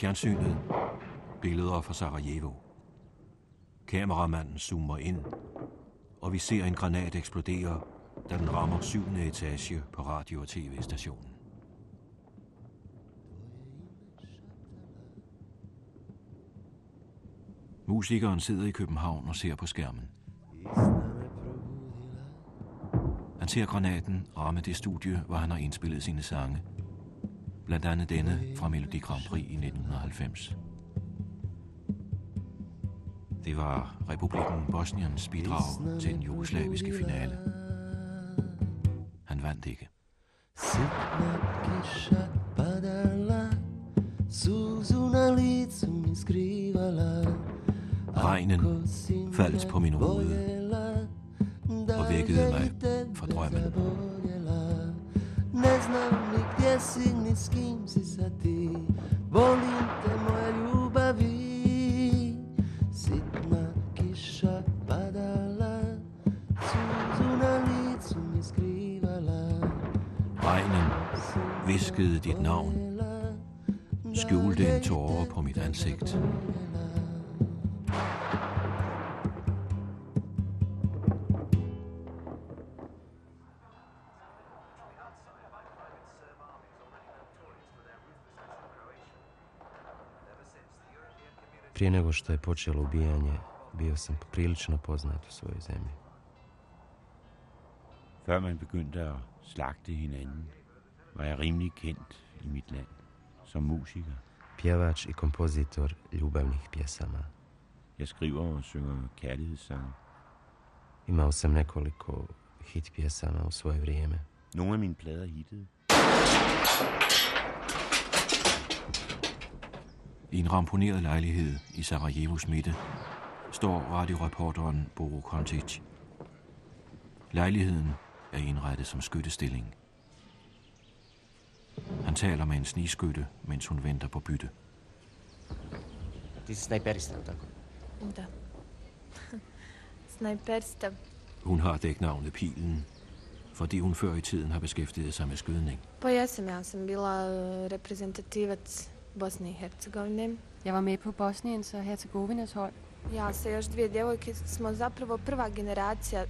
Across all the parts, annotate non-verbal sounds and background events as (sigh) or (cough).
fjernsynet billeder fra Sarajevo. Kameramanden zoomer ind, og vi ser en granat eksplodere, da den rammer syvende etage på radio- og tv-stationen. Musikeren sidder i København og ser på skærmen. Han ser granaten ramme det studie, hvor han har indspillet sine sange. Blandt andet denne fra Melodi Grand Prix i 1990. Det var Republiken Bosniens bidrag til den jugoslaviske finale. Han vandt ikke. Padala, mi. Regnen faldt på min hoved og vækkede mig fra drømmen. Ne znam ni gdje si, ni s kim si sad ti, volim te moje ljubavi. Sitna kiša padala, suzu na licu mi skrivala. Regnen viskede dit navn, skjulte en tåre på mit ansigt. Prije nego što je počelo ubijanje, bio sam prilično poznat u svojoj zemlji. Før man begyndte at slagte hinanden, var jeg rimelig kendt i mit land som musiker. Pjevač i kompozitor ljubavnih pjesama. Jeg skriver og synger kærlighedssange. Imao sam nekoliko hit pjesama u svoje vrijeme. Nogle af mine plader hittede. I en ramponeret lejlighed i Sarajevos midte står radioreporteren Boro Kontic. Lejligheden er indrettet som skyttestilling. Han taler med en snigskytte, mens hun venter på bytte. Snajperista, jel tako? Da. (laughs) Snajperista. Hun har dæknavnet Pilen, fordi hun før i tiden har beskæftiget sig med skydning. Pa jesam, ja sam bila e, reprezentativac Bosne. Jeg var med på Bosniens og Hercegovinas hold. Ja sa još dvije djevojke smo zapravo prva generacija e,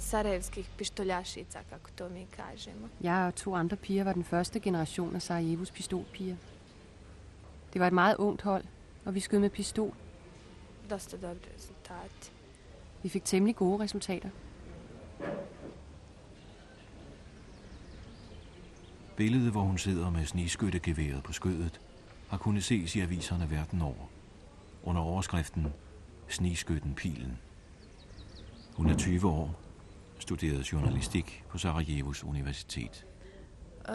sarajevskih pištoljašica, kako to mi kažemo. Jeg og to andre piger var den første generation af Sarajevos pistolpiger. Det var et meget ungt hold, og vi skød med pistol. Dosta dobri rezultati. Vi fik temmelig gode resultater. Billedet, hvor hun sidder med snigskyttegeværet på skødet, har kunnet ses i aviserne verden over. Under overskriften Snigskytten Pilen. Hun er 20 år, studerede journalistik på Sarajevos Universitet. E,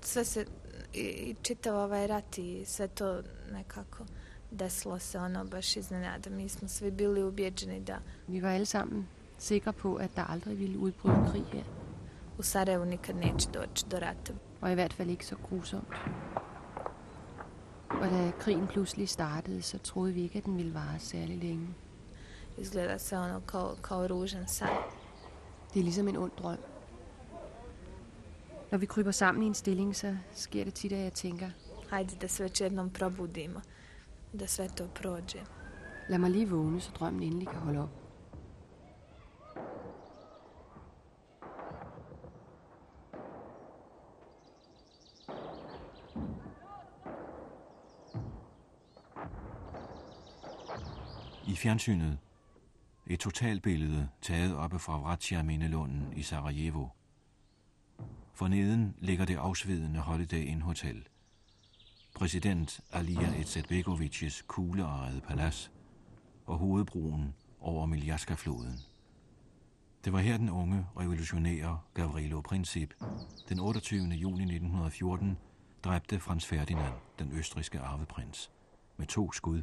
sve se, i, i čitav ovaj rat i sve to nekako desilo se ono baš iznenada. Mi smo svi bili ubjeđeni da Vi var alle sammen sikre på, at der aldrig ville udbryde krig her. u Sarajevu nikad neće doći do rata. Og i hvert fald ikke så grusomt. Og da krigen pludselig startede, så troede vi ikke, at den ville vare særlig længe. Det er ligesom en ond drøm. Når vi kryber sammen i en stilling, så sker det tit, at jeg tænker, Hajde da se već jednom probudimo. Da sve to prođe. lad mig lige vågne, så drømmen endelig kan holde op. I fjernsynet et totalbillede taget oppe fra Vratia Mindelunden i Sarajevo. For neden ligger det afsvedende Holiday Inn Hotel. Præsident Alija Izetbegovics kugleejede palads og hovedbroen over Miljaska-floden. Det var her den unge revolutionære Gavrilo Princip den 28. juni 1914 dræbte Frans Ferdinand, den østriske arveprins, med to skud,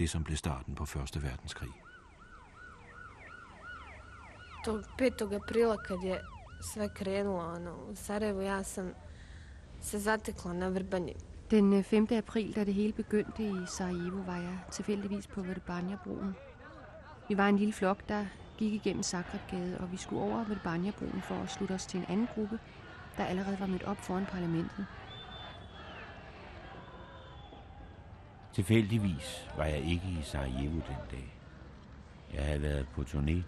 det som blev starten på Første Verdenskrig. Tog 5. aprila kad je sve krenulo ono, u Sarajevu, ja sam se zatekla na Vrbanji. Den øh, 5. april, da det hele begyndte i Sarajevo, var jeg tilfældigvis på Verdebanja-broen. Vi var en lille flok, der gik igennem Zagrebgade, og vi skulle over Verdebanja-broen for at slutte os til en anden gruppe, der allerede var mødt op foran parlamentet. Tilfældigvis var jeg ikke i Sarajevo den dag. Jeg havde været på turné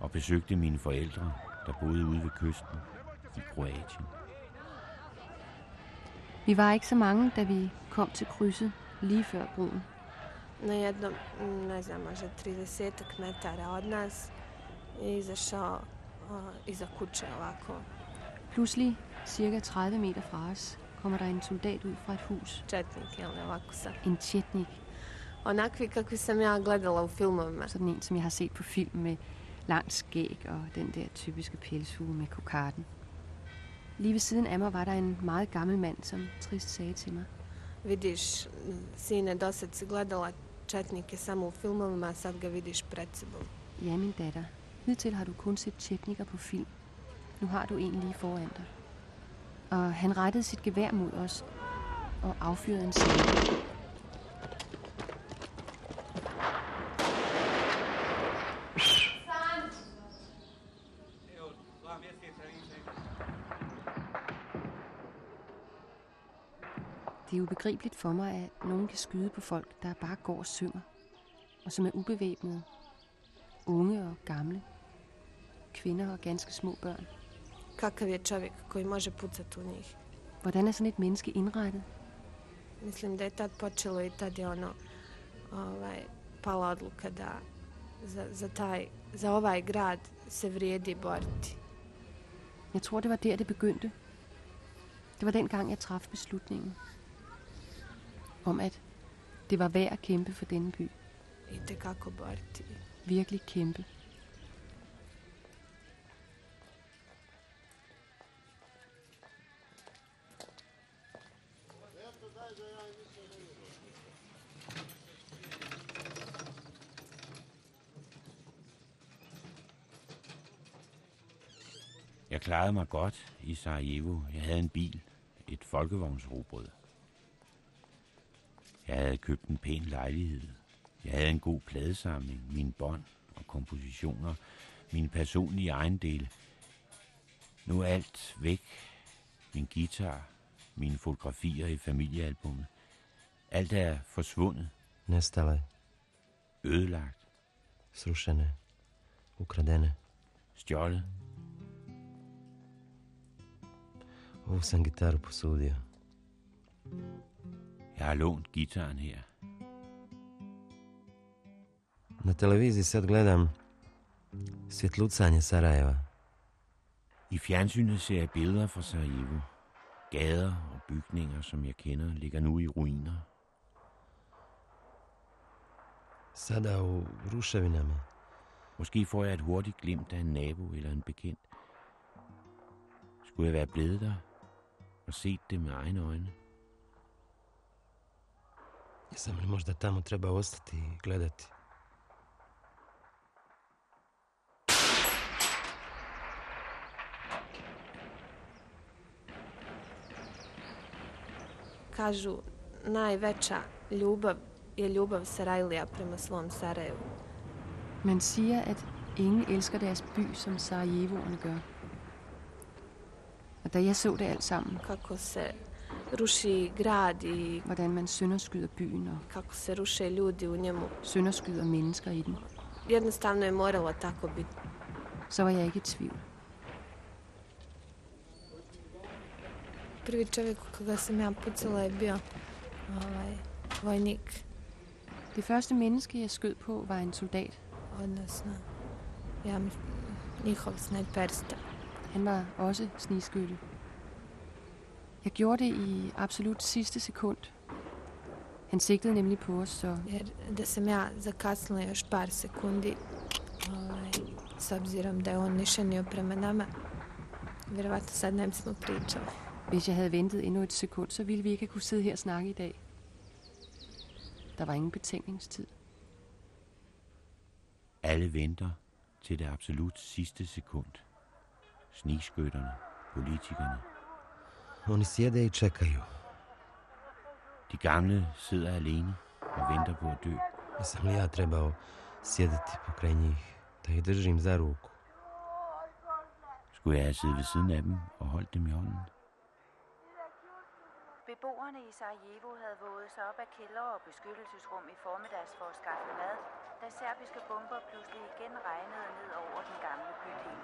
og besøgte mine forældre, der boede ude ved kysten i Kroatien. Vi var ikke så mange, da vi kom til krydset lige før broen. Na jednom, ne znam, možda 30 metara od nas je izašao iza kuće ovako Pludselig, cirka 30 meter fra os, kommer der en soldat ud fra et hus. četnik, jel ne, ovako sa En tjetnik, onakvi kakvi sam ja gledala u filmovima. sådan en, som jeg har set på film med langt skæg og den der typiske pelshue med kokarden. Lige ved siden af mig var der en meget gammel mand, som trist sagde til mig. Vidiš, sine, do sad si gledala četnike samo u filmovima, a sad ga vidiš pred sobom. Ja, min datter, hidtil har du kun set tjetniker på film. Nu har du en lige foran dig. Og han rettede sit gevær mod os og affyrede en salve. Det er ubegribeligt for mig, at nogen kan skyde på folk, der bare går og synger, og som er ubevæbnede. Unge og gamle. Kvinder og ganske små børn. Kakav je čovjek koji može pucati u njih? Hvordan er sådan et menneske indrettet? Mislim da je tad počelo i tad je ono ovaj, pala odluka da za, za, taj, za ovaj grad se vrijedi boriti. Jeg tror, det var der, det begyndte. Det var den gang, jeg traf beslutningen. Om at det var værd at kæmpe for denne by. I tekako boriti. Virkelig kæmpe. Klarede mig godt i Sarajevo. Jeg havde en bil, et folkevognsrobrød. Jeg havde købt en pæn lejlighed. Jeg havde en god pladesamling, mine bånd og kompositioner, mine personlige ejendele. Nu er alt væk. Min guitar, mine fotografier i familiealbummet. Alt er forsvundet, Nestale, ødelagt, srušene, ukradene. stjålet. Ovu sam gitaru posudio. Jeg har lånt gitaren her. Na televiziji sad gledam svjetlucanje Sarajeva. I fjernsynet ser jeg billeder fra Sarajevo. Gader og bygninger, som jeg kender, ligger nu i ruiner. Sada u ruševinama. Måske får jeg et hurtigt glimt af en nabo eller en bekendt. Skulle jeg være blevet der og set det med egne øjne? Jesam li možda tamo treba ostati i gledati? Kažu, najveća ljubav je ljubav Sarajlija prema svom Sarajevu. Man siger, at ingen elsker deres by, som Sarajevoerne gør. Og da jeg så det alt sammen, hvordan man sønderskyder byen og sønderskyder mennesker i den, Jednostavno je moralo tako biti. så var jeg ikke i tvivl. Prvi čovjek koga sam ja pucala je bio ovaj, vojnik, Det første menneske, jeg skød på, var en soldat. odnosno ja, njihov snajpersta. Han var også snigskytte. Jeg gjorde det i absolut sidste sekund. Han sigtede nemlig på os, så Jer da sam ja zakasnila još par sekundi, ovaj, s obzirom da je on nišanio prema nama, vjerovatno sad ne bismo pričali. hvis jeg havde ventet endnu et sekund, så ville vi ikke kunne sidde her og snakke i dag. Der var ingen betænkningstid. Alle venter til det absolut sidste sekund. Snigskytterne, politikerne. Oni sjede i čekaju. De gamle sidder alene og venter på at dø. Jesam li ja trebao sjediti pokraj njih, da ih držim za ruku? Skulle jeg have siddet ved siden af dem og holdt dem i hånden? Beboerne i Sarajevo havde våget sig op af kælder og beskyttelsesrum i formiddags for at skaffe mad, da serbiske bomber pludselig igen regnede ned over den gamle bydel.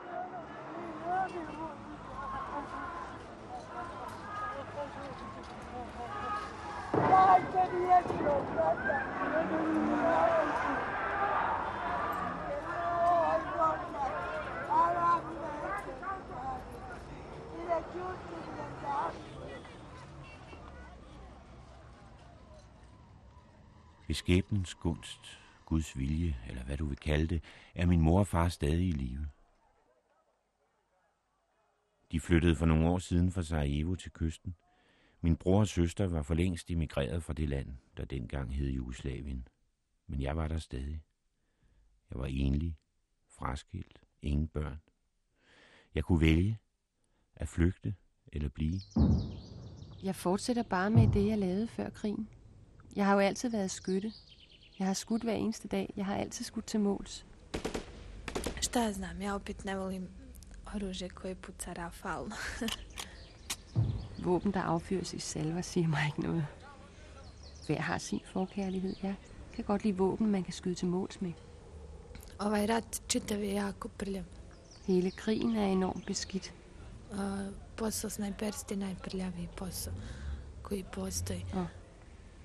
Ved skæbnens gunst, Guds vilje, eller hvad du vil kalde det, er min mor og far stadig i live. De flyttede for nogle år siden fra Sarajevo til kysten. Min bror og søster var for længst emigreret fra det land, der dengang hed Jugoslavien. Men jeg var der stadig. Jeg var enlig, fraskilt, ingen børn. Jeg kunne vælge at flygte eller blive. Jeg fortsætter bare med det, jeg lavede før krigen. Jeg har jo altid været skytte. Jeg har skudt hver eneste dag. Jeg har altid skudt til måls. Šta ja znam, ja opet ne volim oružje koje puca rafalno. (laughs) Våben, der affyres i salver, siger mig ikke noget. Hver har sin forkærlighed. Jeg kan godt lide våben, man kan skyde til måls med. ovaj rat čitav je jako prljav. Hele krigen er enormt beskidt. A, posao snajpersti je najprljaviji posao koji postoji.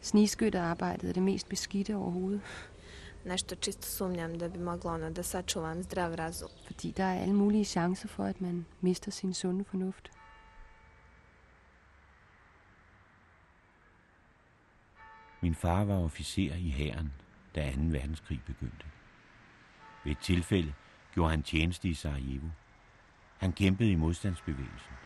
Snigskytterarbejdet er det mest beskidte overhovedet, Nešto čisto sumnjam da bi mogla ono da sačuvam zdrav razum. fordi der er alle mulige chancer for, at man mister sin sunde fornuft. Min far var officer i hæren, da 2. verdenskrig begyndte. Ved et tilfælde gjorde han tjeneste i Sarajevo. Han kæmpede i modstandsbevægelsen.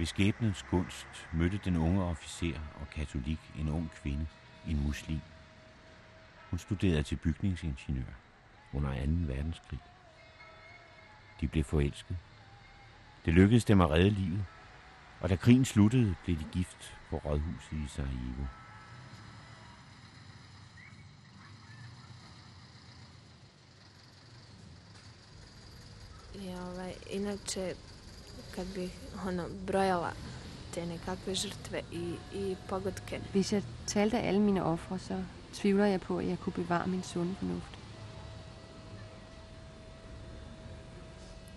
Ved skæbnens gunst mødte den unge officer og katolik en ung kvinde, en muslim. Hun studerede til bygningsingeniør under 2. verdenskrig. De blev forelsket. Det lykkedes dem at redde livet, og da krigen sluttede, blev de gift på rådhuset i Sarajevo. Ja, ovaj, inače, kad bih ono, brojala te nekakve žrtve i, i pogodke, Hvis jeg talte af alle mine ofre, så tvivler jeg på, at jeg kunne bevare min sunde fornuft.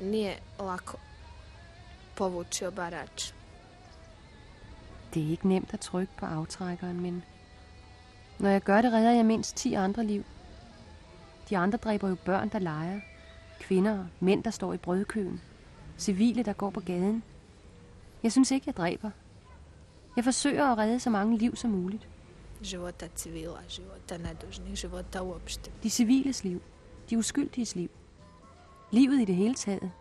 nije lako povući obarač. Det er ikke nemt at trykke på aftrækkeren, men når jeg gør det, redder jeg mindst 10 andre liv. De andre dræber jo børn, der leger, kvinder og mænd, der står i brødkøen, civile, der går på gaden. Jeg synes ikke, jeg dræber. Jeg forsøger at redde så mange liv som muligt. De civiles liv, de uskyldiges liv, livet i det hele taget.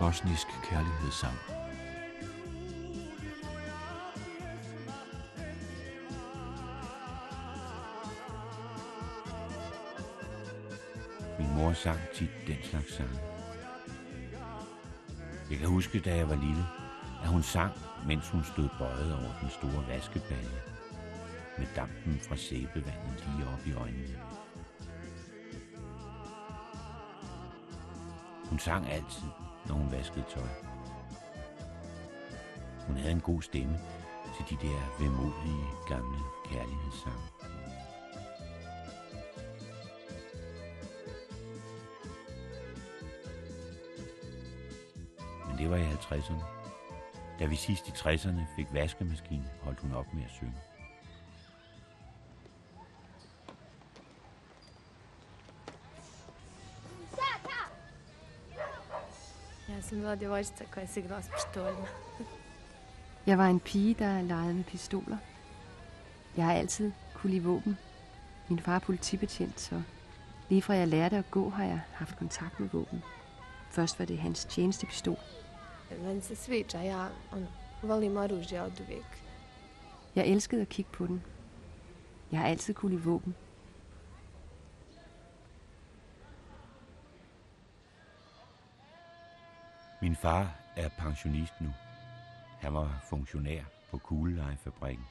Bosnisk kærlighedssang. Min mor sang tit den slags sange. Jeg kan huske, da jeg var lille, at hun sang, mens hun stod bøjet over den store vaskebalje, med dampen fra sæbevandet lige op i øjnene. Hun sang altid, når hun vaskede tøj. Hun havde en god stemme til de der vemodige gamle kærlighedssange. Men det var i 50'erne. Da vi sidst i 60'erne fik vaskemaskinen, holdt hun op med at synge. Ja sam bila djevojčica koja se igrala s pištoljima. Jeg var en pige, der legede med pistoler. Jeg har altid kunne lide våben. Min far er politibetjent, så lige fra jeg lærte at gå, har jeg haft kontakt med våben. Først var det hans tjenestepistol. Meni se sviđa, ja ono, volim oružje od uvijek. Jeg elskede at kigge på den. Jeg har altid kunne lide våben. Min far er pensionist nu. Han var funktionær på kuglelejefabrikken.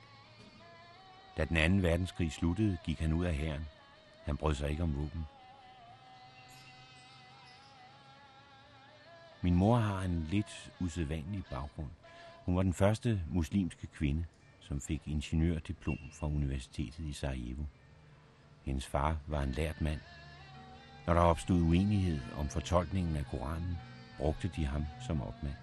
Da den anden verdenskrig sluttede, gik han ud af hæren. Han brød sig ikke om våben. Min mor har en lidt usædvanlig baggrund. Hun var den første muslimske kvinde, som fik ingeniørdiplom fra Universitetet i Sarajevo. Hendes far var en lært mand. Når der opstod uenighed om fortolkningen af Koranen, brugte de ham som opmand.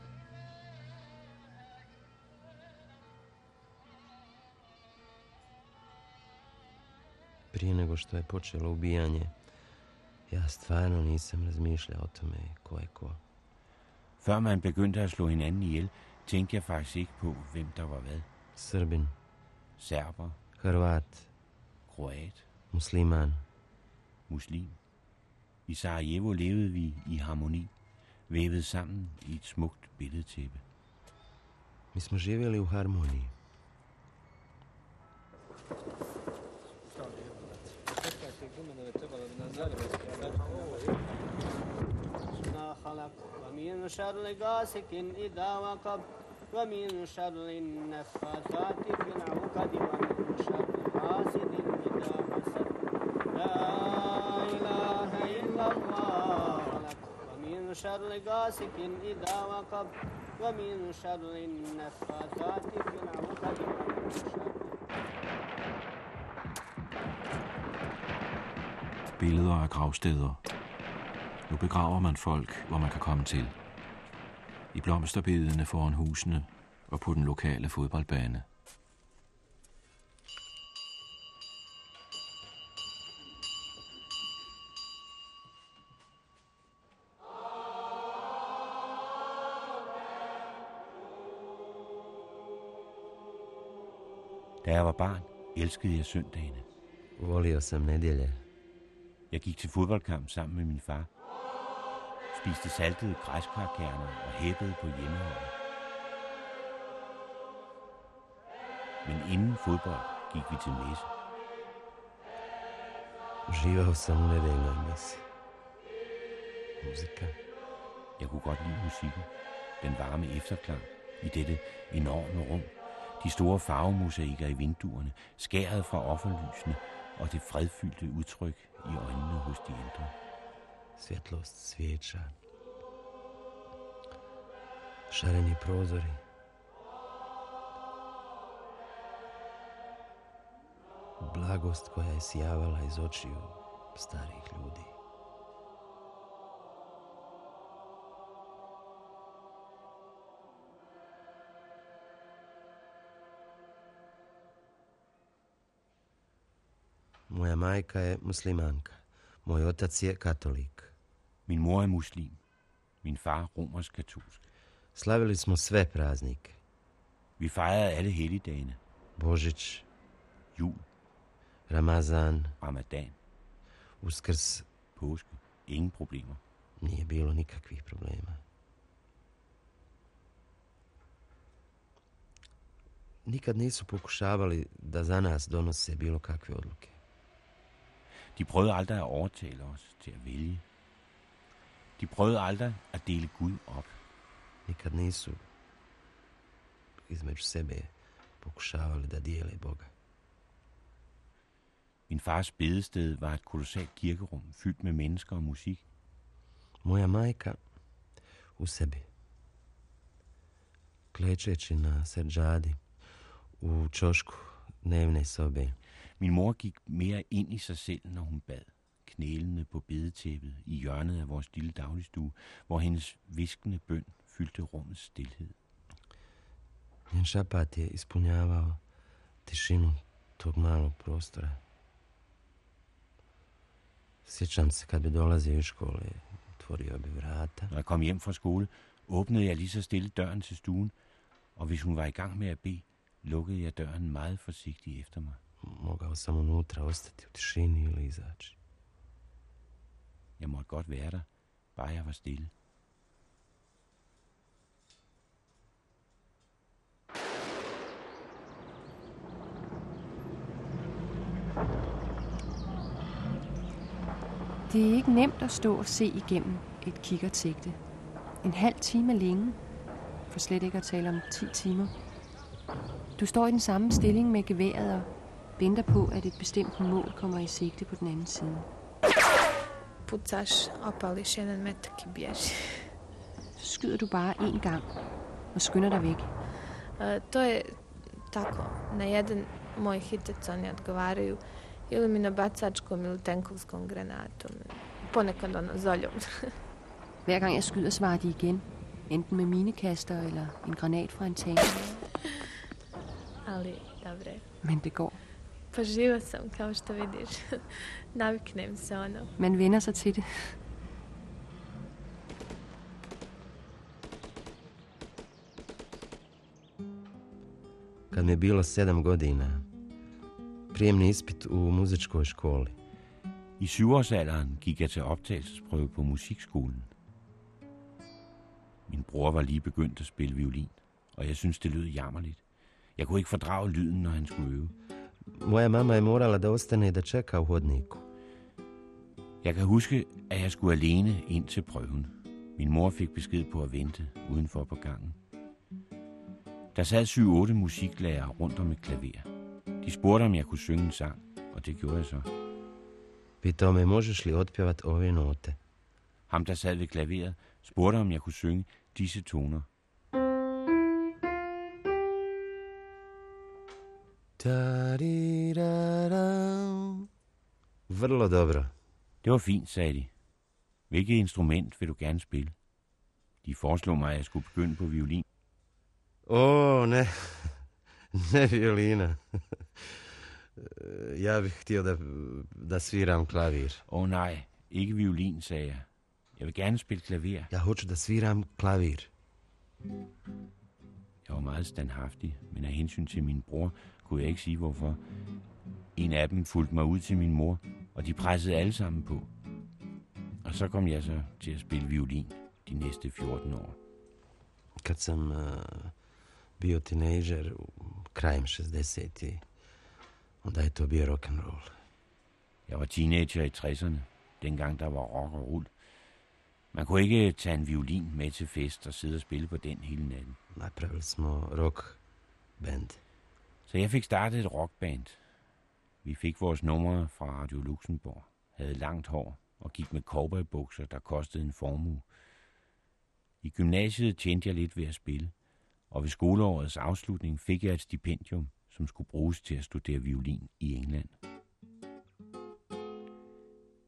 Prije nego što je počelo ubijanje, ja stvarno nisam razmišljao o tome ko je ko. Før man begyndte at slå hinanden ihjel, tænkte jeg faktisk ikke på, hvem der var hvad. Srbin, Serber, Hrvat, kroat, musliman. muslim. I Sarajevo levede vi i harmoni, vævet sammen i et smukt billedtæppe. Mi smo živjeli u harmoniji. ما خلق ومن شر غاسق إذا وقب ومن شر النفاثات في العقد ومن شر حاسد شر غاسق إذا وقب ومن شر النفاثات في العقد ومن شر Billeder af gravsteder. Nu begraver man folk, hvor man kan komme til. I blomsterbedene foran husene og på den lokale fodboldbane. Da jeg var barn, elskede jeg søndagene. Volio sam nedjelje. Jeg gik til fodboldkamp sammen med min far. Spiste saltede græskarkerner og hæppede på hjemmeholdet. Men inden fodbold gik vi til messe. Uživao sam nedeljnoj misi. Muzika. Jeg kunne godt lide musikken. Den varme efterklang i dette enorme rum. De store farvemosaikker i vinduerne, skæret fra offerlysene og det fredfyldte udtryk i øjnene hos de ældre. Svjetlost svijeća. Šareni prozori. Blagost koja je sjavala iz očiju starih ljudi. Moja majka je muslimanka. Moj otac je katolik. Min mor er muslim. Min far romersk katolsk. Slavili smo sve praznike. Vi fejrede alle helligdagene. Božić, Jul, Ramazan, ramadan, Uskrs. påske. Ingen problemer. Nije bilo nikakvih problema. Nikad nisu pokušavali da za nas donose bilo kakve odluke. De prøvede aldrig at overtale os til at vælge. De prøvede aldrig at dele Gud op. Nikad nisu između sebe pokušavali da dijele Boga. Min fars bedested var et kolossalt kirkerum, fyldt med mennesker og musik. Moja majka u sebi. Klečeći na seđadi u čošku dnevne sobe. Min mor gik mere ind i sig selv, når hun bad, knælende på bedetæppet i hjørnet af vores lille dagligstue, hvor hendes viskende bøn fyldte rummets stilhed. Njen šapat je ispunjavao tišinu tog malog prostora. Sjećam se kad bi dolazio iz škole, otvorio bi vrata. Når jeg kom hjem fra skole, åbnede jeg lige så stille døren til stuen, og hvis hun var i gang med at bede, lukkede jeg døren meget forsigtigt efter mig. Mogao sam unutra ostati u tišini ili izaći. Jeg måtte godt være der, bare jeg var stille. Det er ikke nemt at stå og se igennem et kikkertsigte. En halv time er længe, for slet ikke at tale om 10 timer. Du står i den samme stilling med geværet og venter på, at et bestemt mål kommer i sigte på den anden side. Pucaš, opališ jedan metak i bježi. Så skyder du bare én gang og skynder dig væk. E, to je tako, na jedan moj hitec oni odgovaraju ili mi na bacačkom ili tenkovskom granatom. Ponekad ono zoljom. (laughs) Hver gang jeg skyder, svarer de igen. Enten med minekaster eller en granat fra en tank. Ali, dobre. Men det går. Pa živa sam, kao što vidiš. (laughs) Naviknem se ono. Man vender sig til det. Kad mi je bilo sedam godina, prijemni ispit u muzičkoj školi. I syvårsalderen gik jeg til optagelsesprøve på musikskolen. Min bror var lige begyndt at spille violin, og jeg synes det lød jammerligt. Jeg kunne ikke fordrage lyden, når han skulle øve. Moja mama je morala da ostane da čeka u hodniku. Jeg kan huske, at jeg skulle alene ind til prøven. Min mor fik besked på at vente udenfor på gangen. Der sad syv-otte musiklærere rundt om et klaver. De spurgte, om jeg kunne synge en sang, og det gjorde jeg så. Pitao me možeš li otpjevat ove note. Ham, der sad ved klaveret, spurgte, om jeg kunne synge disse toner. Vrlo dobro. Det var fint, sagde de. Hvilket instrument vil du gerne spille? De foreslog mig, at jeg skulle begynde på violin. O, ne. Ne violina. ja bih htio da, da sviram klavir. Åh oh, nej, ikke violin, sagde jeg. Jeg vil gerne spille klaver. Ja hoću da sviram klavir. Jeg var meget standhaftig, men af hensyn til min bror kunne jeg ikke sige hvorfor. En af dem fulgte mig ud til min mor, og de pressede alle sammen på. Og så kom jeg så til at spille violin de næste 14 år. Kad sam uh, bio tinejdžer, krajem 60 onda je to bio rock and roll. Jeg var teenager i 60'erne, dengang der var rock og roll. Man kunne ikke tage en violin med til fest og sidde og spille på den hele natten. Napravili smo rock band. Så jeg fik startet et rockband. Vi fik vores numre fra Radio Luxembourg, havde langt hår og gik med cowboybukser, der kostede en formue. I gymnasiet tjente jeg lidt ved at spille, og ved skoleårets afslutning fik jeg et stipendium, som skulle bruges til at studere violin i England.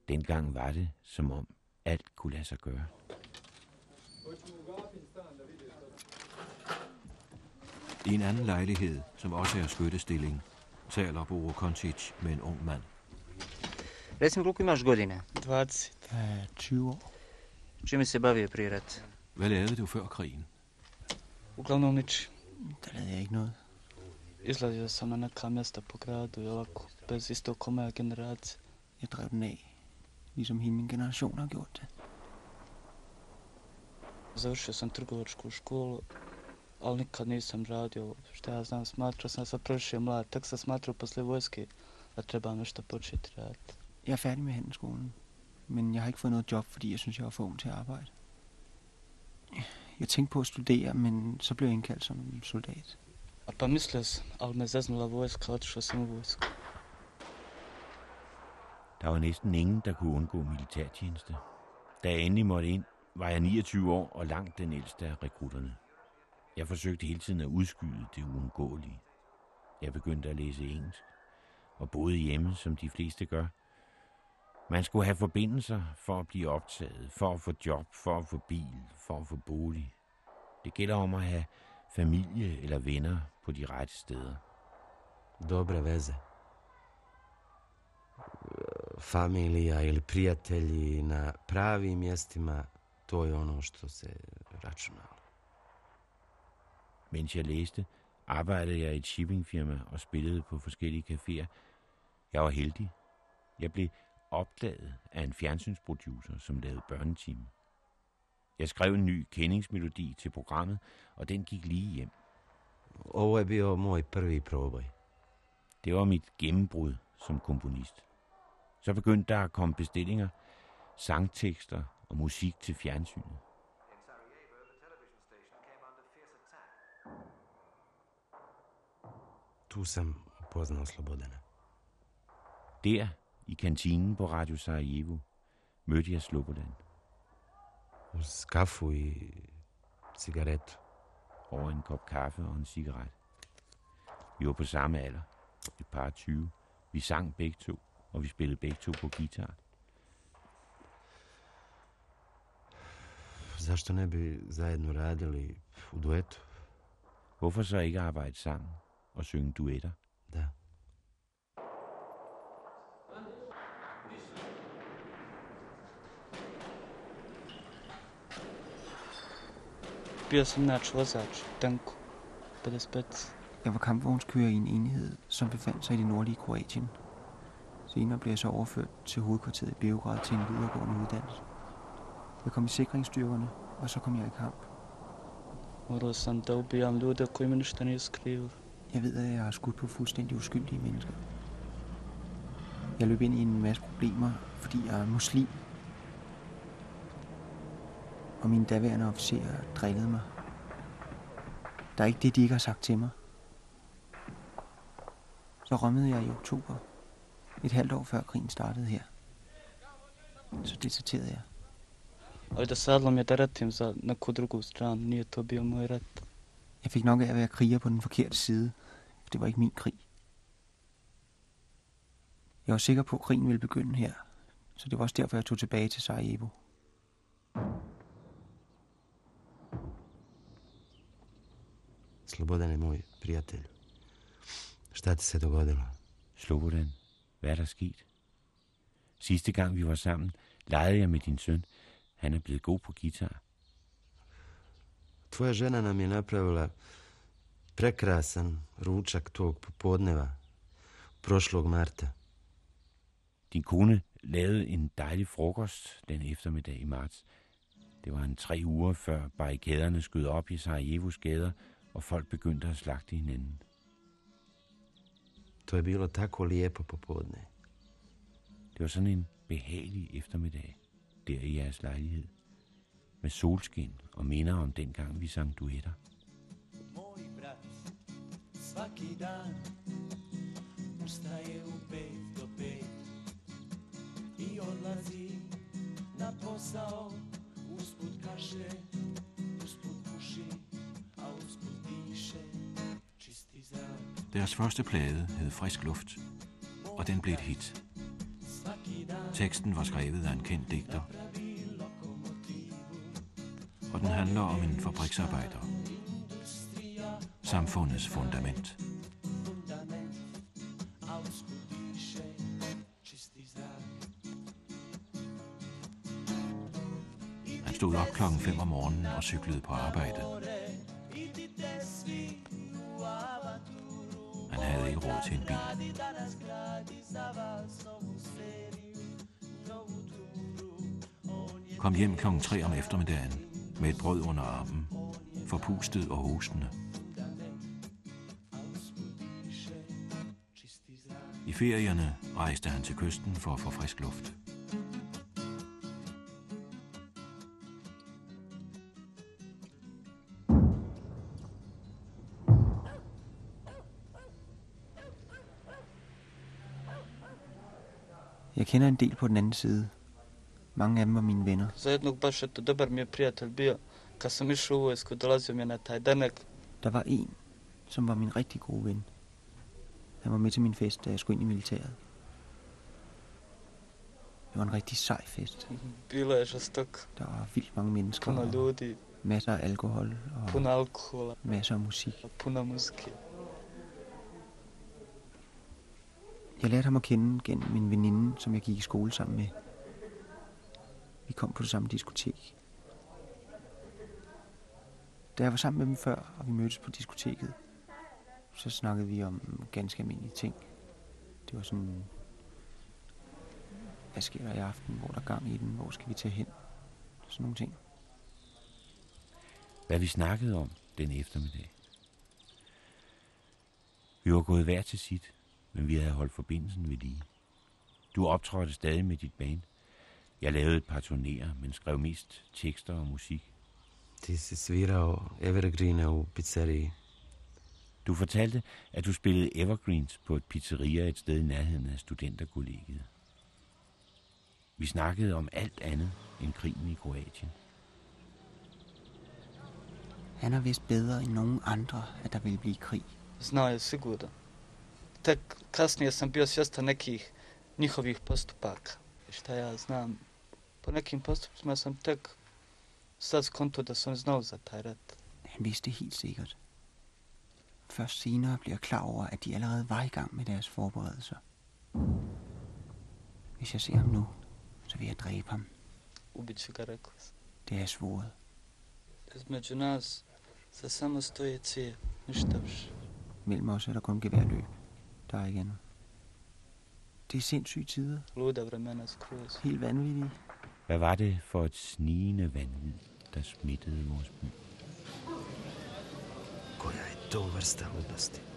Dengang var det, som om alt kunne lade sig gøre. I en anden lejlighed, som også er skyttestilling, taler Boro Koncic med en ung mand. Recimo, koliko imaš godine? 20. Da, 20 år. Čime se bavio prije rat? Hvad lavede du før krigen? Uglavnom nič. Der lavede jeg ikke noget. Izlazio sam na neka mjesta po gradu i ovako, bez isto ko moja generacija. Jeg drev den af, ligesom hele min generation har gjort det. Završio sam trgovačku školu, ali nikad nisam radio, šta ja znam, smatrao sam sad prošao mlad, tek sam smatrao posle vojske da treba nešto početi raditi. Jeg er færdig med handelsskolen, men jeg har ikke fået noget job, fordi jeg synes, jeg var for ung til at arbejde. Jeg tænkte på at studere, men så blev jeg indkaldt som soldat. A pa mislio sam, ali me zeznula vojska, otišao sam u vojsku. Der var næsten ingen, der kunne undgå militærtjeneste. Da jeg endelig måtte ind, var jeg 29 år og langt den ældste af rekrutterne. Jeg forsøgte hele tiden at udskyde det uundgåelige. Jeg begyndte at læse engelsk, og boede hjemme, som de fleste gør. Man skulle have forbindelser for at blive optaget, for at få job, for at få bil, for at få bolig. Det gælder om at have familie eller venner på de rette steder. Dobre veze. Familija ili prijatelji na pravim mjestima, to je ono što se računalo. Mens jeg læste, arbejdede jeg i et shippingfirma og spillede på forskellige caféer. Jeg var heldig. Jeg blev opdaget af en fjernsynsproducer, som lavede børnetime. Jeg skrev en ny kendingsmelodi til programmet, og den gik lige hjem. Ovo je bio moj prvi proboj. Det var mit gennembrud som komponist. Så begyndte der at komme bestillinger, sangtekster og musik til fjernsynet. Tu sam upoznao Slobodana. Der, i kantinen på Radio Sarajevo, mødte jeg Slobodan. Uz kafu i cigaretu. Over en kop kaffe og en cigaret. Vi var på samme alder, et par 20. Vi sang begge to, og vi spillede begge to på guitar. Zašto ne bi zajedno radili u duetu? Hvorfor så ikke arbejde sammen og synge duetter? Bio sam nač vozač, tanku, 55. Jeg var kampvognskører i en enhed, som befandt sig i det nordlige Kroatien. Senere blev jeg så overført til hovedkvarteret i Beograd til en videregående uddannelse. Jeg kom i sikringsstyrkerne, og så kom jeg i kamp. Morao sam da ubijam ljude koji mi ništa nisu krivi. Jeg ved, at jeg har skudt på fuldstændig uskyldige mennesker. Jeg løb ind i en masse problemer, fordi jeg er muslim. Og mine daværende officerer drillede mig. Der er ikke det, de ikke har sagt til mig. Så rømmede jeg i oktober, et halvt år før krigen startede her. Så deserterede jeg. Og da se odlom je da ratim za neku drugu stranu, nije to bio moj rat. Jeg fik nok af at være kriger på den forkerte side. For det var ikke min krig. Jeg var sikker på, at krigen ville begynde her. Så det var også derfor, jeg tog tilbage til Sarajevo. Slobodan je moj prijatelj. Šta ti se dogodilo? Slobodan, hvad er der sket? Sidste gang vi var sammen, legede jeg med din søn. Han er blevet god på guitar. Tvoja žena nam je napravila prekrasan ručak tog popodneva prošlog marta. Din kone lavede en dejlig frokost den eftermiddag i marts. Det var en tre uger før barrikaderne skød op i Sarajevos gader, og folk begyndte at slagte hinanden. To je bilo tako lijepo popodne. Det var sådan en behagelig eftermiddag, der i jeres lejlighed. Med solskin og minder om dengang vi sang duetter. Moj brat svaki dan ustaje u pet do pet i odlazi na posao usput kaže, usput puši, a usput diše čisti zrak. Deres første plade hed Frisk Luft, og den blev et hit. Teksten var skrevet af en kendt digter, og den handler om en fabriksarbejder. Samfundets fundament. Han stod op klokken 5 om morgenen og cyklede på arbejde. Han havde ikke råd til en bil. Kom hjem klokken 3 om eftermiddagen med et brød under armen, forpustet og hostende. I ferierne rejste han til kysten for at få frisk luft. Jeg kender en del på den anden side. Mange af dem var mine venner. Za jednog baš eto dobar mi je prijatelj bio. Kad sam išao u vojsku, dolazio mi je na taj danak. Der var en, som var min rigtig gode ven. Han var med til min fest, da jeg skulle ind i militæret. Det var en rigtig sej fest. Bilo je žestok, Der var vildt mange mennesker, puno ljudi, masser af alkohol og puno alkohola, masser af musik. puno muzike. Jeg lærte ham at kende gennem min veninde, som jeg gik i skole sammen med. Vi kom på det samme diskotek. Da jeg var sammen med dem før, og vi mødtes på diskoteket, så snakkede vi om ganske almindelige ting. Det var sådan, hvad sker der i aften? Hvor er der gang i den? Hvor skal vi tage hen? Sådan nogle ting. Hvad vi snakkede om den eftermiddag. Vi var gået hver til sit, men vi havde holdt forbindelsen ved lige. Du optrådte stadig med dit band. Jeg lavede et par turnéer, men skrev mest tekster og musik. Ti si svirao Evergreene u pizzeriji. Du fortalte, at du spillede evergreens på et pizzeria et sted i nærheden af studenterkollegiet. Vi snakkede om alt andet end krigen i Kroatien. Han er vist bedre end nogen andre, at der vil blive krig. Je sigurno. Tek kasnije sam bio svjestan nekih njihovih postupaka. Šta ja znam, po nekim postupcima sam tek sad skonto da oni znali za taj rat. Han vidste helt sikkert. Først senere bliver jeg klar over, at de allerede var i gang med deres forberedelser. Hvis jeg ser ham nu, så vil jeg dræbe ham. Ubit ću ga, rekao sam. Det er svoret. Između nas za samo stoji cije, ništa više. Mellem os er der kun geværløb. Der er ikke andet. Det er sindssyge tider. Luda vremena skroz. Helt vanvittige. Hvad var det for et snigende vanvid, der smittede vores by? Koja je to vrsta ludosti?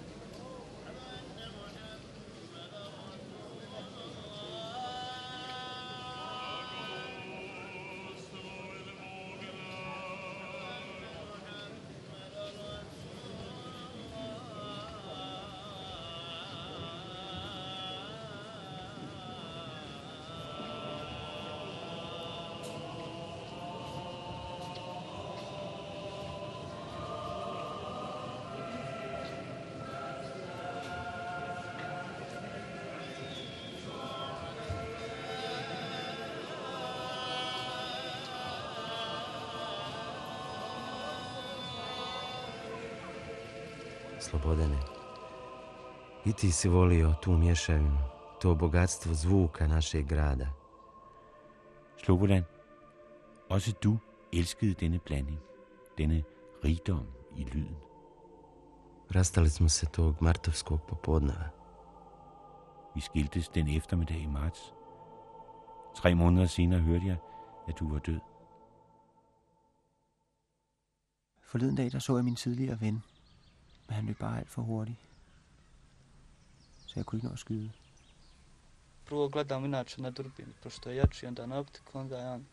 Slobodane, i ti si volio tu mješavinu, to bogatstvo zvuka našeg grada. Slobodan, også du elskede denne blanding, denne rigdom i lyden. Rastali smo se tog martovskog popodneva. Vi skiltes den eftermiddag i marts. Tre måneder senere hørte jeg, at du var død. Forleden dag, der så jeg min tidligere ven. Men han løb bare alt for hurtigt. Så jeg kunne ikke nå at skyde. Prvo gledam inače na durbin, pošto je jači onda na optiku, onda je on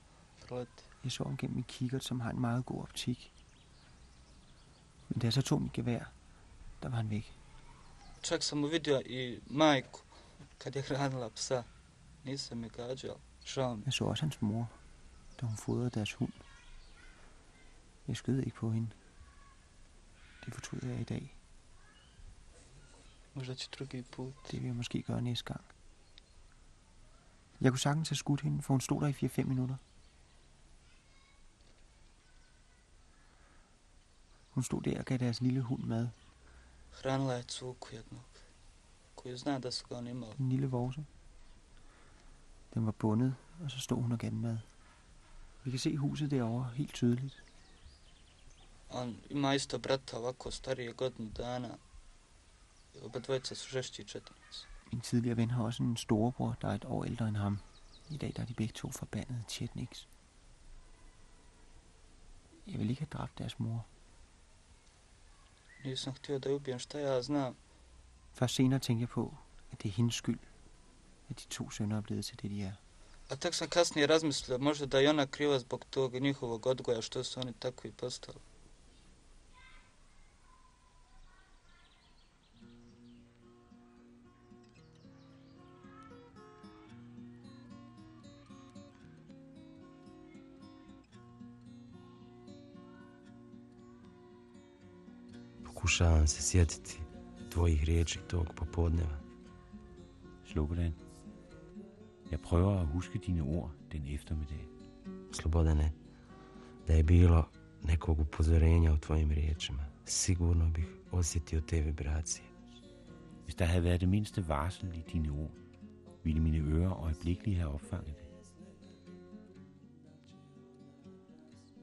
proleti. Jeg så ham gennem min kikkert, som har en meget god optik. Men da jeg så tog mit gevær, der var han væk. Čak sam uvidio i majku kad je hranila psa. Nisam je gađao. Žao mi. Jeg så også hans mor, da hun fodrede deres hund. Jeg skød ikke på hende. Det fortryder jeg i dag. Det vil jeg måske gøre næste gang. Jeg kunne sagtens have skudt hende, for hun stod der i 4-5 minutter. Hun stod der og gav deres lille hund mad. Hranila je cuku jednog, koju zna da su ga oni imali. En lille vorse. Den var bundet, og så stod hun og gav den mad. Vi kan se huset derovre helt tydeligt. On ima isto brata ovako starije godinu dana. Oba dvojica su žešći četnici. Min tidligere ven har også en storebror, der er et år ældre end ham. I dag der er de begge to forbandede Chetniks. Jeg vil ikke have dræbt deres mor. Nisam htio da je ubijem šta ja znam. Først senere tænkte jeg på, at det er hendes skyld, at de to sønner er blevet til det, de er. A tek sam kasnije razmislio, možda da je ona kriva zbog tog njihovog odgoja, što su oni takvi postali. Pokušavam se sjetiti tvojih riječi tog popodneva. Slobodan, jeg prøver at huske dine ord den eftermiddag. Slobodane, da je bilo nekog upozorenja u tvojim riječima, sigurno bih osjetio te vibracije. Hvis der havde været det mindste varsel i dine ord, ville mine ører øjeblikkeligt have opfanget det.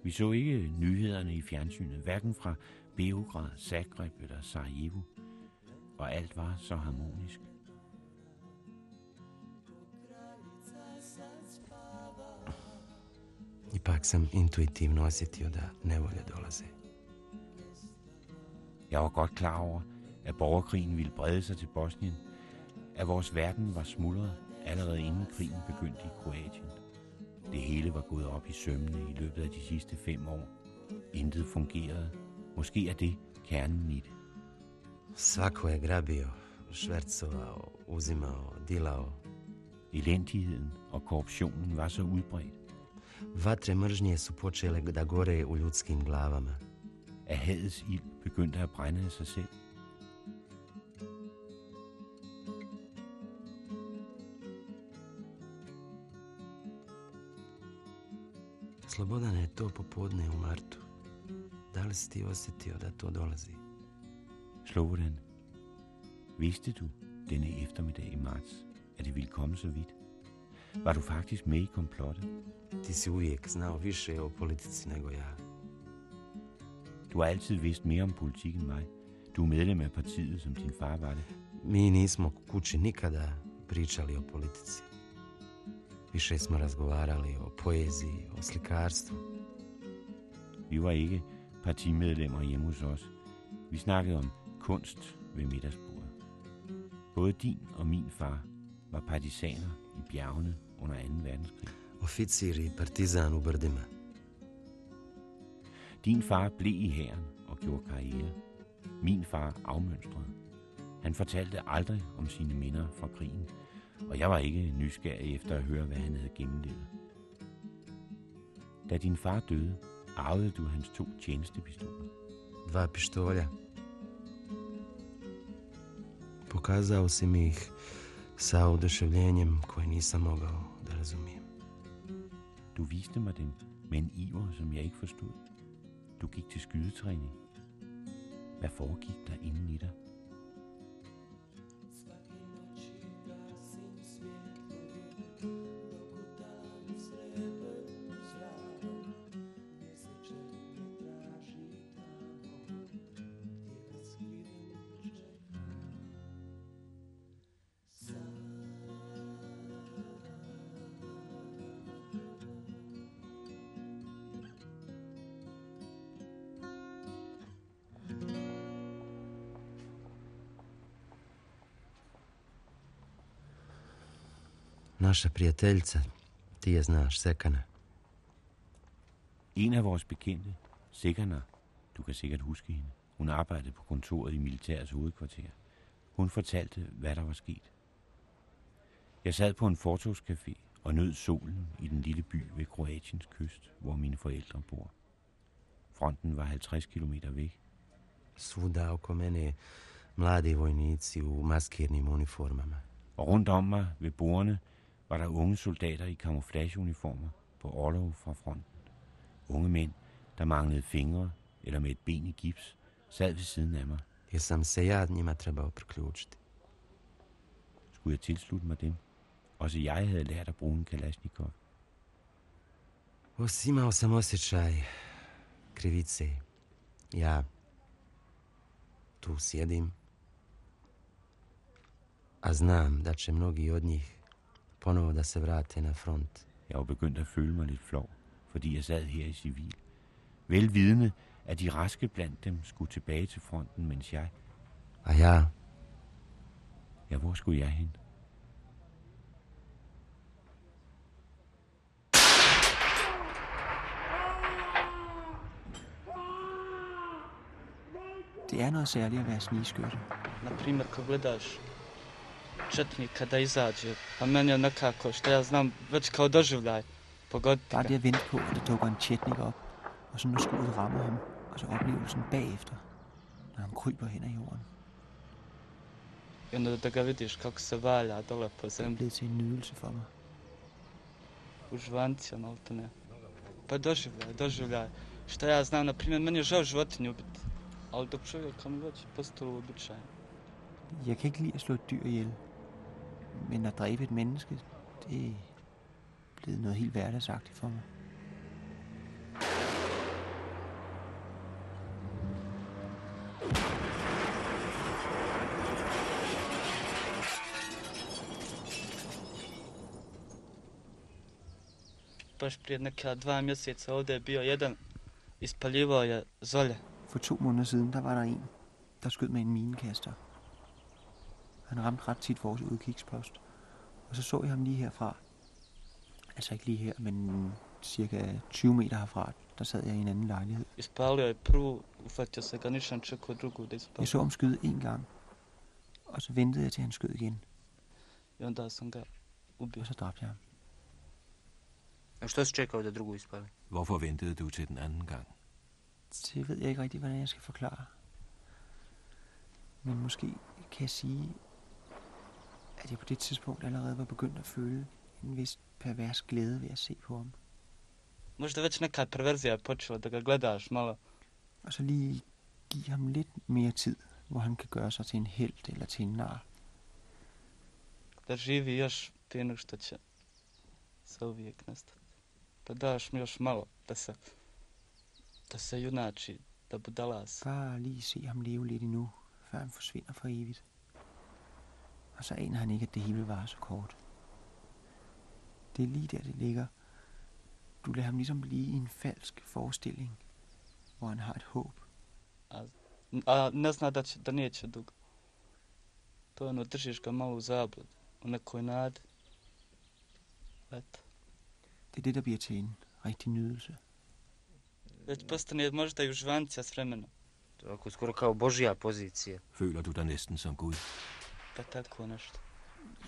Vi så ikke nyhederne i fjernsynet, hverken fra Beograd, Zagreb eller Sarajevo, og alt var så harmonisk. Ipak sam intuitivno osjetio da nevolje dolaze. Jeg var godt klar over, at borgerkrigen ville brede sig til Bosnien, at vores verden var smuldret allerede inden krigen begyndte i Kroatien. Det hele var gået op i sømmene i løbet af de sidste fem år. Intet fungerede. Måske er det kernen i det. Svako je grabio, švercovao, uzimao, dilao. Elendigheden og korruptionen var så udbredt. Vatre mržnje su počele da gore u ljudskim glavama. At hadets ild begyndte at brænde af sig selv. Slobodane, to popodne u martu. Da li si ti osjetio da to dolazi? Slobodan, vidste du denne eftermiddag i marts, at det ville komme så vidt? Var du faktisk med i komplottet? Ti si uvijek znao više o politici nego ja. Du har altid vidst mere om politik end mig. Du er medlem af partiet, som din far var det. Mi nismo kući nikada pričali o politici. Više smo razgovarali o poeziji, o slikarstvu. Vi var ikke partimedlemmer hjemme hos os. Vi snakkede om kunst ved middagsbordet. Både din og min far var partisaner i bjergene under 2. verdenskrig. Oficir i partizan u brdima. Din far blev i hæren og gjorde karriere. Min far afmønstrede. Han fortalte aldrig om sine minder fra krigen, og jeg var ikke nysgerrig efter at høre, hvad han havde gennemlevet. Da din far døde, arvede du hans to tjenestepistoler. Dva pištolja. Pokazao si mi ih sa oduševljenjem koje nisam mogao da razumijem. Du viste mig dem med en iver, som jeg ikke forstod. Du gik til skydetræning. Hvad foregik der inden i dig? Naša prijateljica, ti je znaš, Sekana. En af vores bekendte, Sekana, du kan sikkert huske hende. Hun arbejdede på kontoret i militærets hovedkvarter. Hun fortalte, hvad der var sket. Jeg sad på en fortogscafé og nød solen i den lille by ved Kroatiens kyst, hvor mine forældre bor. Fronten var 50 km væk. Svuda oko mene mladi vojnici u maskirnim uniformama. Og rundt om mig ved bordene var der unge soldater i camouflageuniformer på overlov fra fronten. Unge mænd, der manglede fingre eller med et ben i gips, sad ved siden af mig. Jesam se ja njima trebao priključiti. Skulle jeg tilslutte mig dem? Også jeg havde lært at bruge en Kalashnikov. Imao sam osjećaj krivice. Ja tu sjedim, a znam da će mnogi od njih ponovo da se vrate na front. Jeg var begyndt at føle mig lidt flov, fordi jeg sad her i civil. Velvidende, at de raske blandt dem skulle tilbage til fronten, mens jeg... A ja, Ja, hvor skulle jeg hen? Det er noget særligt at være snigskytte. Na primjer, kad gledaš četnika da izađe, pa meni je nekako, što ja znam, već kao doživljaj, pogoditi Bare det at vente på, at der dukker en tjetnik op, og så når skuddet rammer ham, og så oplevelsen bagefter, når han kryber hen ad jorden. I onda da ga vidiš kako se valja dole po Det zemlji, blevet til en nydelse for mig. u žvancija, malte ne. Pa doživljaj, doživljaj. Što ja znam, na primjer, meni je žao životinju ubiti. Ali dok čovjeka mi već postalo uobičajeno. Jeg kan ikke lide at slå et dyr ihjel, men at dræbe et menneske, det er blevet noget helt hverdagsagtigt for mig. Baš prije neka dva mjeseca ovdje je bio jedan, ispaljivao je zolje. For to måneder siden, der var der en, der skød med en minekaster. Han ramte ret tit vores udkigspost. Og så så jeg ham lige herfra. Altså ikke lige her, men cirka 20 meter herfra, der sad jeg i en anden lejlighed. Jeg så ham skyde en gang, og så ventede jeg til han skød igen, og så dræbte jeg ham. Hvorfor ventede du til den anden gang? Det ved jeg ikke rigtig, hvordan jeg skal forklare. Men måske kan jeg sige, at jeg på det tidspunkt allerede var begyndt at føle en vis pervers glæde ved at se på ham. Možda već neka perverzija je počela da ga gledaš malo. Og så lige give ham lidt mere tid, hvor han kan gøre sig til en held eller til en nar. Da živi još prije nego što će se uvijek nestati. Da daš mi još malo da se, da se junači, da budalas. Bare lige se ham leve lidt endnu, før han forsvinder for evigt. Og så aner han ikke, at det hele var så kort. Det er lige der, det ligger. Du lader ham ligesom blive i en falsk forestilling, hvor han har et håb. A ne zna da, će, da neće dugo. To je ono, držiš ga malo u zablud, u nekoj nadi. Eto. Det er det, der bliver til en rigtig nydelse. Već postane možda i uživancija s vremenom. To je ako skoro kao božja pozicija. Føler du dig næsten som Gud? Tako nešto.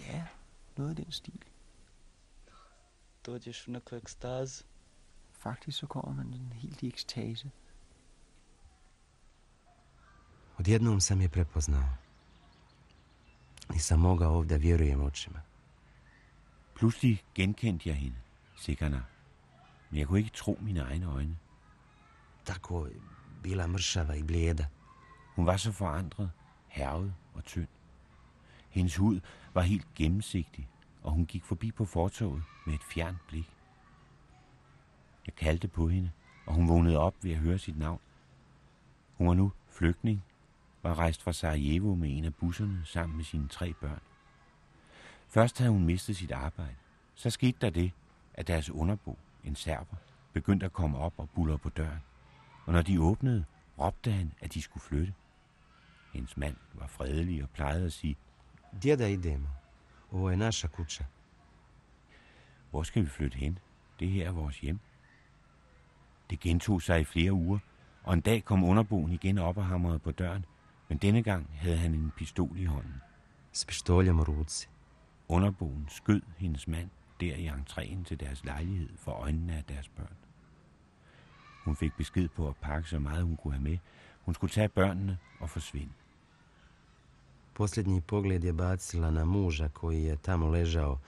Ja, noget af den stil. Dođeš u neku ekstazu. Faktisk så kommer man sådan helt i ekstase. Odjednom sam je prepoznao. Nisam mogao ovdje vjerujem očima. Pludselig genkendte jeg hende, Sikana. Men jeg kunne ikke tro mine egne øjne. Tako bila mršava i blijeda. Hun var så forandret, hervet og tynd. Hendes hud var helt gennemsigtig, og hun gik forbi på fortoget med et fjernt blik. Jeg kaldte på hende, og hun vågnede op ved at høre sit navn. Hun var nu flygtning, var rejst fra Sarajevo med en af busserne sammen med sine tre børn. Først havde hun mistet sit arbejde. Så skete der det, at deres underbo, en serber, begyndte at komme op og buller på døren. Og når de åbnede, råbte han, at de skulle flytte. Hendes mand var fredelig og plejede at sige, Djeda idemo. Ovo je naša kuća. hvor skal vi flytte hen? Det her er vores hjem. Det gentog sig i flere uger, og en dag kom underboen igen op og hamrede på døren, men denne gang havde han en pistol i hånden. S pištoljem u ruci. Underboen skød hendes mand der i entréen til deres lejlighed for øjnene af deres børn. Hun fik besked på at pakke så meget hun kunne have med. Hun skulle tage børnene og forsvinde. Posljednji pogled je bacila na muža koji je tamo ležao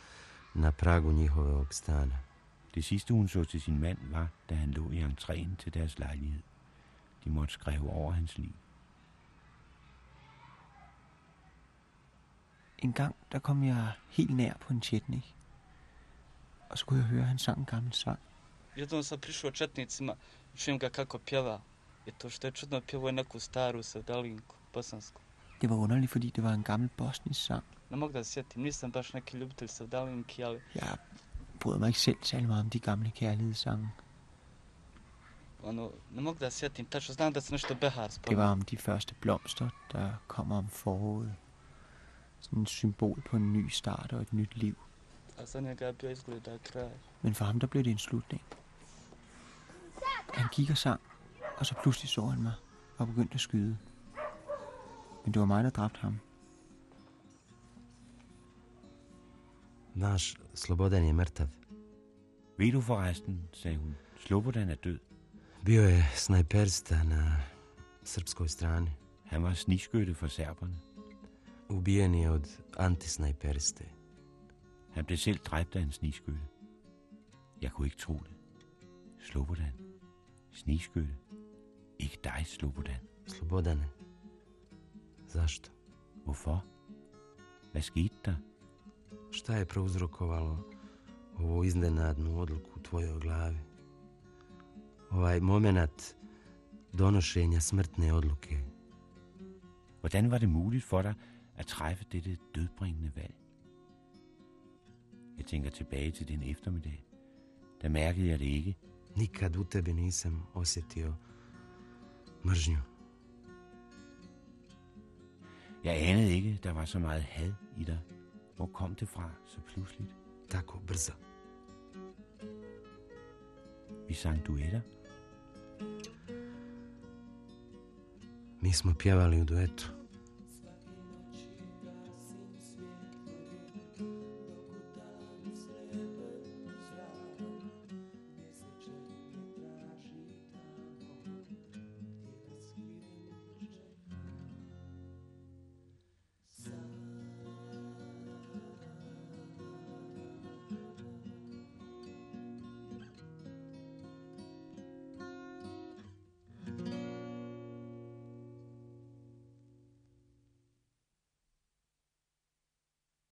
na pragu njihovog stana. Det sidste hun så til sin mand var, da han lå i entréen til deres lejlighed. De måtte skrive over hans liv. En gang, der kom jeg helt nær på en tjetnik. Og så kunne jeg høre, at han sang en gammel sang. Jednom sam prišao četnicima, čujem ga kako pjeva. I to što je čudno, pjevo je neku staru sevdalinku, bosansku. Det var underligt, fordi det var en gammel bosnisk sang. Da se sjetim, nisam baš neki ljubitelj sevdalinki, ali Jeg bryder mig ikke selv særlig meget om de gamle kærlighedssange. ne mogu da se sjetim, tačno znam da se nešto Behar Det var om de første blomster, der kommer om foråret. Sådan et symbol på en ny start og et nyt liv. Za njega je bio izgleda kraj. Men for ham, der blev det en slutning. Han gik og sang, og så pludselig så han mig og begyndte at skyde. Men det var mig, der dræbte ham. Naš Slobodan je mrtav. Ved du forresten, sagde hun, Slobodan er død. Bio je snajperista na srpskoj strani. Han var snigskytte for serberne. Ubijen je od antisnajperiste. Han blev selv dræbt af en snigskytte. Jeg kunne ikke tro det. Slobodan. Snigskytte. Ikke dig, Slobodan. Slobodane. Zašto? Skete der? Šta je prouzrokovalo ovu iznenadnu odluku u tvojoj glavi? Ovaj moment donošenja smrtne odluke. Hvordan var det muligt for dig at træffe dette dødbringende valg? Jeg tænker tilbage til den eftermiddag. Der mærkede jeg det ikke. Nikad u tebi nisam osjetio mržnju. Jeg anede ikke, der var så meget had i dig. Hvor kom det fra så pludseligt? Tako brzo. Vi sang duetter. Mi smo pjevali u duetu.